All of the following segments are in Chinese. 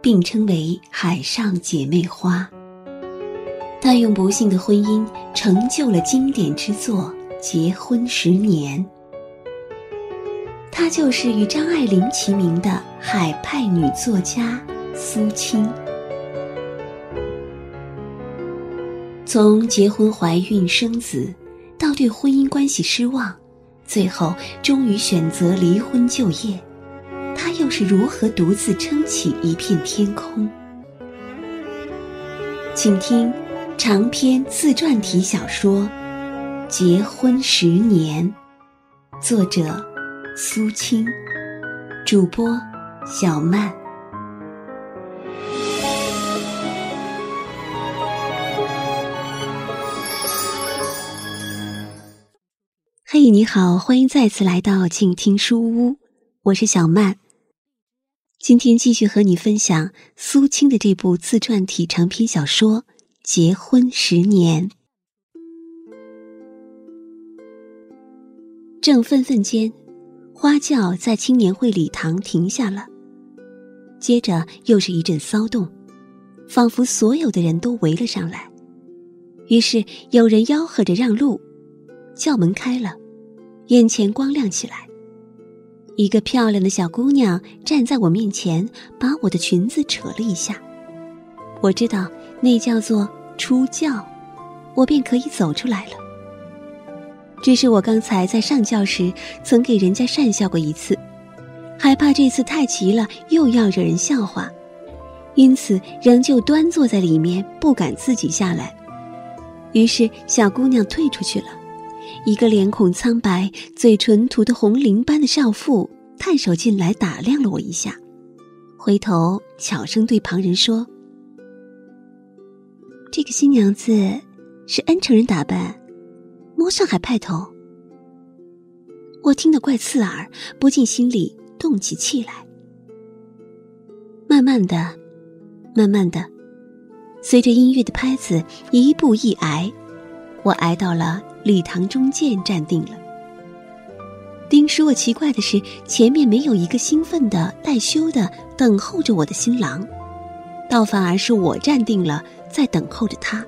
并称为“海上姐妹花”。她用不幸的婚姻成就了经典之作《结婚十年》。她就是与张爱玲齐名的海派女作家苏青。从结婚、怀孕、生子，到对婚姻关系失望，最后终于选择离婚就业，是如何独自撑起一片天空？请听。长篇自传体小说《结婚十年》，作者苏青，主播小曼。嘿，你好，欢迎再次来到静听书屋，我是小曼。今天继续和你分享苏青的这部自传体长篇小说。结婚十年，正愤愤间，花轿在青年会礼堂停下了。接着又是一阵骚动，仿佛所有的人都围了上来。于是有人吆喝着让路，轿门开了，眼前光亮起来。一个漂亮的小姑娘站在我面前，把我的裙子扯了一下。我知道。那叫做出教，我便可以走出来了。只是我刚才在上轿时曾给人家讪笑过一次，害怕这次太急了又要惹人笑话，因此仍旧端坐在里面不敢自己下来。于是小姑娘退出去了，一个脸孔苍白、嘴唇涂得红绫般的少妇探手进来打量了我一下，回头悄声对旁人说。这个新娘子是恩城人打扮，摸上海派头。我听得怪刺耳，不禁心里动起气来。慢慢的，慢慢的，随着音乐的拍子，一步一挨，我挨到了礼堂中间站定了。丁使我奇怪的是，前面没有一个兴奋的、带羞的等候着我的新郎，倒反而是我站定了。在等候着他，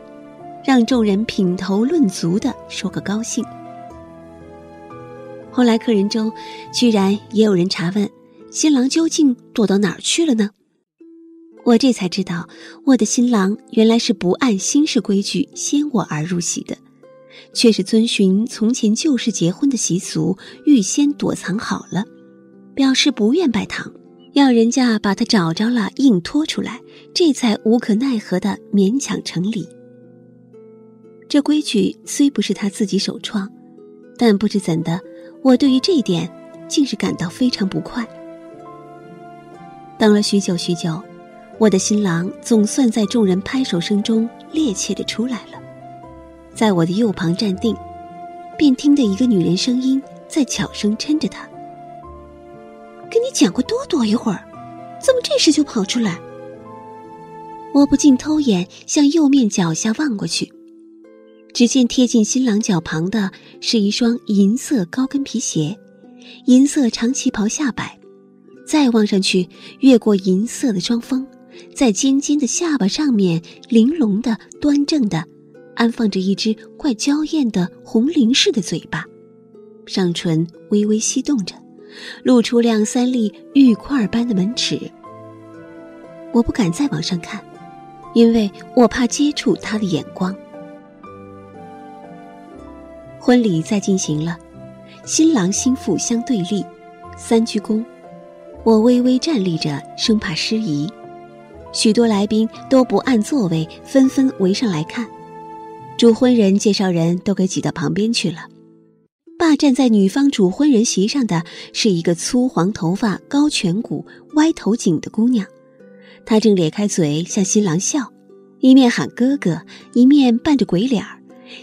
让众人品头论足的说个高兴。后来客人中，居然也有人查问新郎究竟躲到哪儿去了呢？我这才知道，我的新郎原来是不按新式规矩先我而入席的，却是遵循从前旧式结婚的习俗，预先躲藏好了，表示不愿拜堂。要人家把他找着了，硬拖出来，这才无可奈何的勉强成礼。这规矩虽不是他自己首创，但不知怎的，我对于这一点竟是感到非常不快。等了许久许久，我的新郎总算在众人拍手声中趔趄的出来了，在我的右旁站定，便听得一个女人声音在悄声嗔着他。跟你讲过多躲一会儿，怎么这时就跑出来？我不禁偷眼向右面脚下望过去，只见贴近新郎脚旁的是一双银色高跟皮鞋，银色长旗袍下摆，再望上去，越过银色的双峰，在尖尖的下巴上面，玲珑的、端正的，安放着一只怪娇艳的红菱似的嘴巴，上唇微微翕动着。露出两三粒玉块般的门齿，我不敢再往上看，因为我怕接触他的眼光。婚礼在进行了，新郎新妇相对立，三鞠躬，我微微站立着，生怕失仪。许多来宾都不按座位，纷纷围上来看，主婚人、介绍人都给挤到旁边去了。霸占在女方主婚人席上的是一个粗黄头发、高颧骨、歪头颈的姑娘，他正咧开嘴向新郎笑，一面喊哥哥，一面扮着鬼脸儿，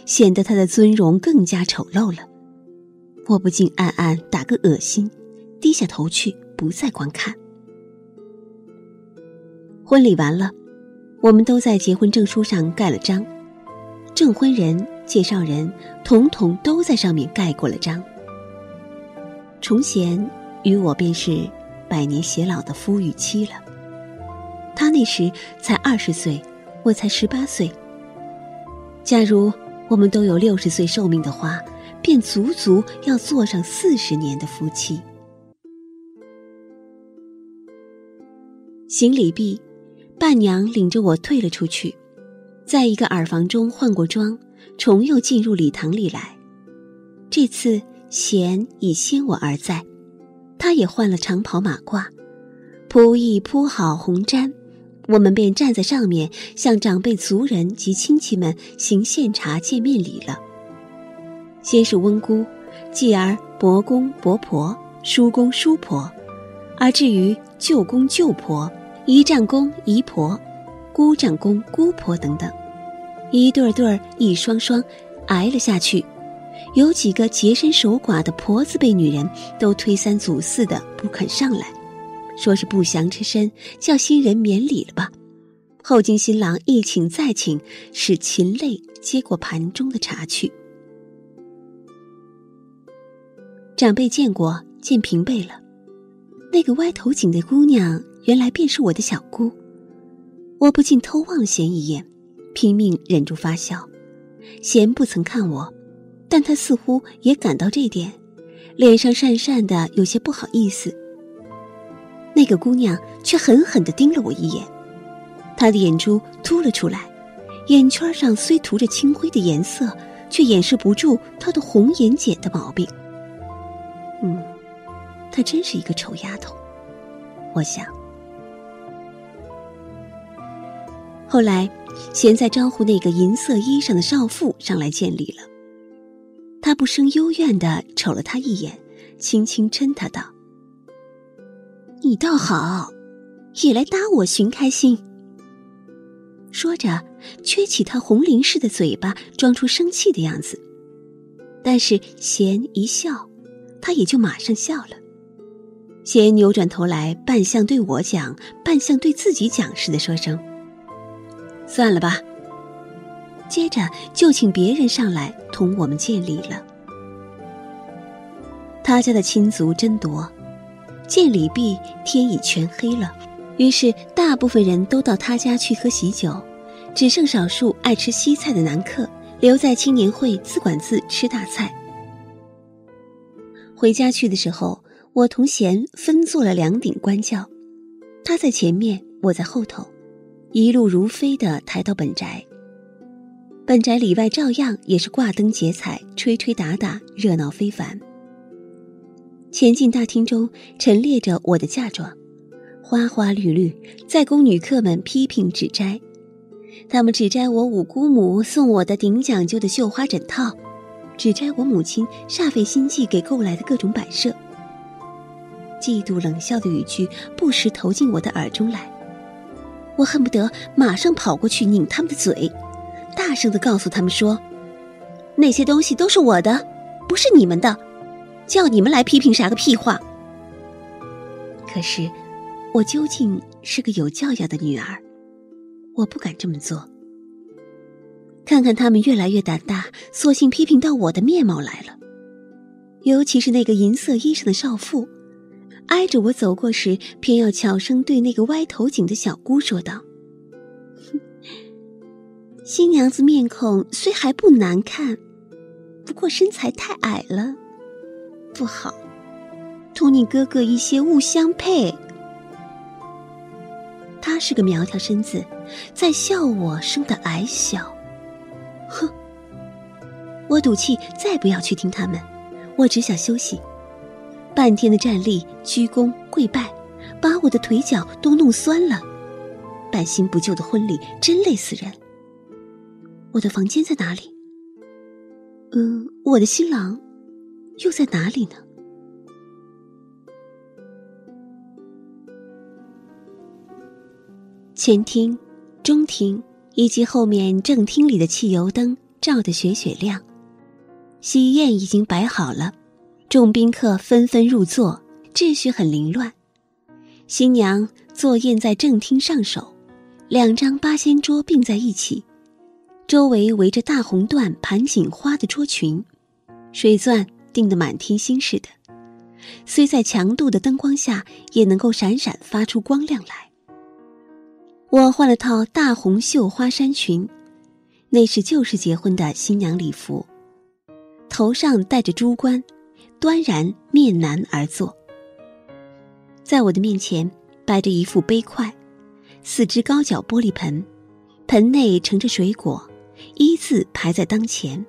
显得他的尊容更加丑陋了。我不禁暗暗打个恶心，低下头去不再观看。婚礼完了，我们都在结婚证书上盖了章，证婚人、介绍人统统都在上面盖过了章。崇贤与我便是百年偕老的夫与妻了。他那时才二十岁，我才十八岁。假如我们都有六十岁寿命的话，便足足要做上四十年的夫妻。行礼毕。伴娘领着我退了出去，在一个耳房中换过妆，重又进入礼堂里来。这次贤已先我而在，他也换了长袍马褂，铺一铺好红毡，我们便站在上面向长辈族人及亲戚们行献茶见面礼了。先是温姑，继而伯公伯婆、叔公叔婆，而至于舅公舅婆。姨丈公、姨婆，姑丈公、姑婆等等，一对对儿、一双双，挨了下去。有几个洁身守寡的婆子辈女人都推三阻四的不肯上来，说是不祥之身，叫新人免礼了吧。后经新郎一请再请，使秦泪接过盘中的茶去。长辈见过，见平辈了。那个歪头颈的姑娘。原来便是我的小姑，我不禁偷望了贤一眼，拼命忍住发笑。贤不曾看我，但他似乎也感到这点，脸上讪讪的，有些不好意思。那个姑娘却狠狠地盯了我一眼，她的眼珠凸了出来，眼圈上虽涂着青灰的颜色，却掩饰不住她的红眼睑的毛病。嗯，她真是一个丑丫头，我想。后来，贤在招呼那个银色衣裳的少妇上来见礼了。他不生幽怨的瞅了他一眼，轻轻嗔他道：“你倒好，也来搭我寻开心。”说着，撅起他红菱似的嘴巴，装出生气的样子。但是贤一笑，他也就马上笑了。贤扭转头来，半像对我讲，半像对自己讲似的，说声。算了吧。接着就请别人上来同我们见礼了。他家的亲族真多，见礼毕，天已全黑了，于是大部分人都到他家去喝喜酒，只剩少数爱吃西菜的男客留在青年会自管自吃大菜。回家去的时候，我同贤分坐了两顶官轿，他在前面，我在后头。一路如飞的抬到本宅。本宅里外照样也是挂灯结彩、吹吹打打，热闹非凡。前进大厅中陈列着我的嫁妆，花花绿绿，在宫女客们批评指摘。他们指摘我五姑母送我的顶讲究的绣花枕套，指摘我母亲煞费心计给购来的各种摆设。嫉妒冷笑的语句不时投进我的耳中来。我恨不得马上跑过去拧他们的嘴，大声的告诉他们说：“那些东西都是我的，不是你们的，叫你们来批评啥个屁话。”可是，我究竟是个有教养的女儿，我不敢这么做。看看他们越来越胆大，索性批评到我的面貌来了，尤其是那个银色衣裳的少妇。挨着我走过时，偏要悄声对那个歪头颈的小姑说道：“新娘子面孔虽还不难看，不过身材太矮了，不好，同你哥哥一些物相配。他是个苗条身子，在笑我生的矮小。哼！我赌气再不要去听他们，我只想休息。”半天的站立、鞠躬、跪拜，把我的腿脚都弄酸了。半新不旧的婚礼真累死人。我的房间在哪里？嗯，我的新郎又在哪里呢？前厅、中厅以及后面正厅里的汽油灯照得雪雪亮，喜宴已经摆好了，众宾客纷纷入座，秩序很凌乱。新娘坐宴在正厅上首，两张八仙桌并在一起，周围围着大红缎盘锦花的桌裙，水钻钉得满天星似的，虽在强度的灯光下，也能够闪闪发出光亮来。我换了套大红绣花衫裙，那是旧时结婚的新娘礼服，头上戴着珠冠，端然面南而坐。在我的面前摆着一副杯筷，四只高脚玻璃盆，盆内盛着水果，依次排在当前。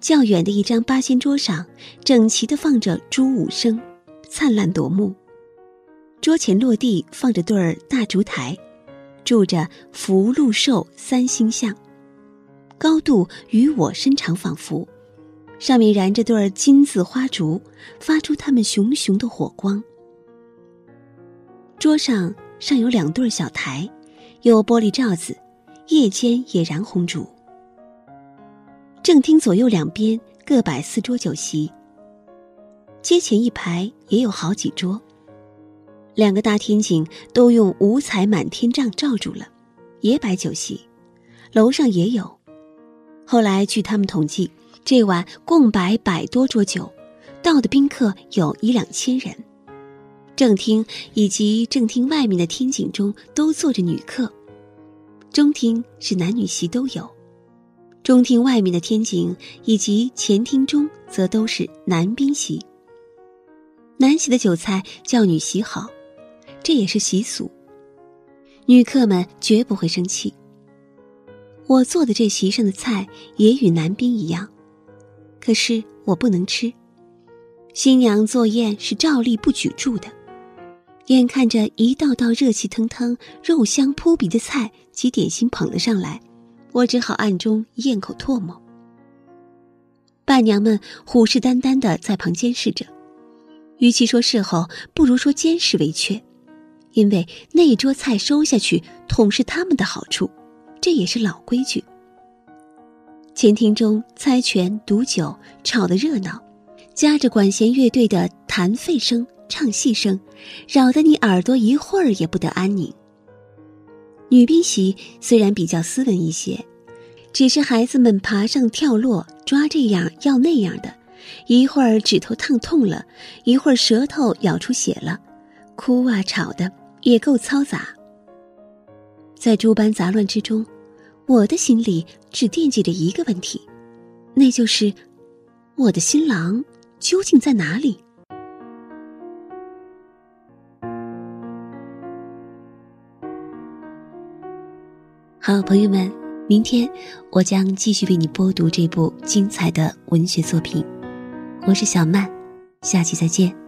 较远的一张八仙桌上，整齐地放着朱五生，灿烂夺目。桌前落地放着对儿大烛台。住着福禄寿三星像，高度与我身长仿佛，上面燃着对儿金字花烛，发出它们熊熊的火光。桌上尚有两对小台，有玻璃罩子，夜间也燃红烛。正厅左右两边各摆四桌酒席，街前一排也有好几桌。两个大天井都用五彩满天帐罩住了，也摆酒席，楼上也有。后来据他们统计，这晚共摆百多桌酒，到的宾客有一两千人。正厅以及正厅外面的天井中都坐着女客，中厅是男女席都有，中厅外面的天井以及前厅中则都是男宾席。男席的酒菜叫女席好。这也是习俗，女客们绝不会生气。我做的这席上的菜也与男宾一样，可是我不能吃。新娘坐宴是照例不举箸的，眼看着一道道热气腾腾、肉香扑鼻的菜及点心捧了上来，我只好暗中咽口唾沫。伴娘们虎视眈眈的在旁监视着，与其说侍候，不如说监视为确。因为那一桌菜收下去，统是他们的好处，这也是老规矩。前厅中猜拳、赌酒吵得热闹，夹着管弦乐队的弹沸声、唱戏声，扰得你耳朵一会儿也不得安宁。女宾席虽然比较斯文一些，只是孩子们爬上跳落、抓这样要那样的，一会儿指头烫痛了，一会儿舌头咬出血了。哭啊，吵的也够嘈杂。在诸般杂乱之中，我的心里只惦记着一个问题，那就是我的新郎究竟在哪里？好，朋友们，明天我将继续为你播读这部精彩的文学作品。我是小曼，下期再见。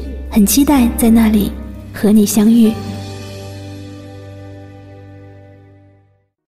很期待在那里和你相遇。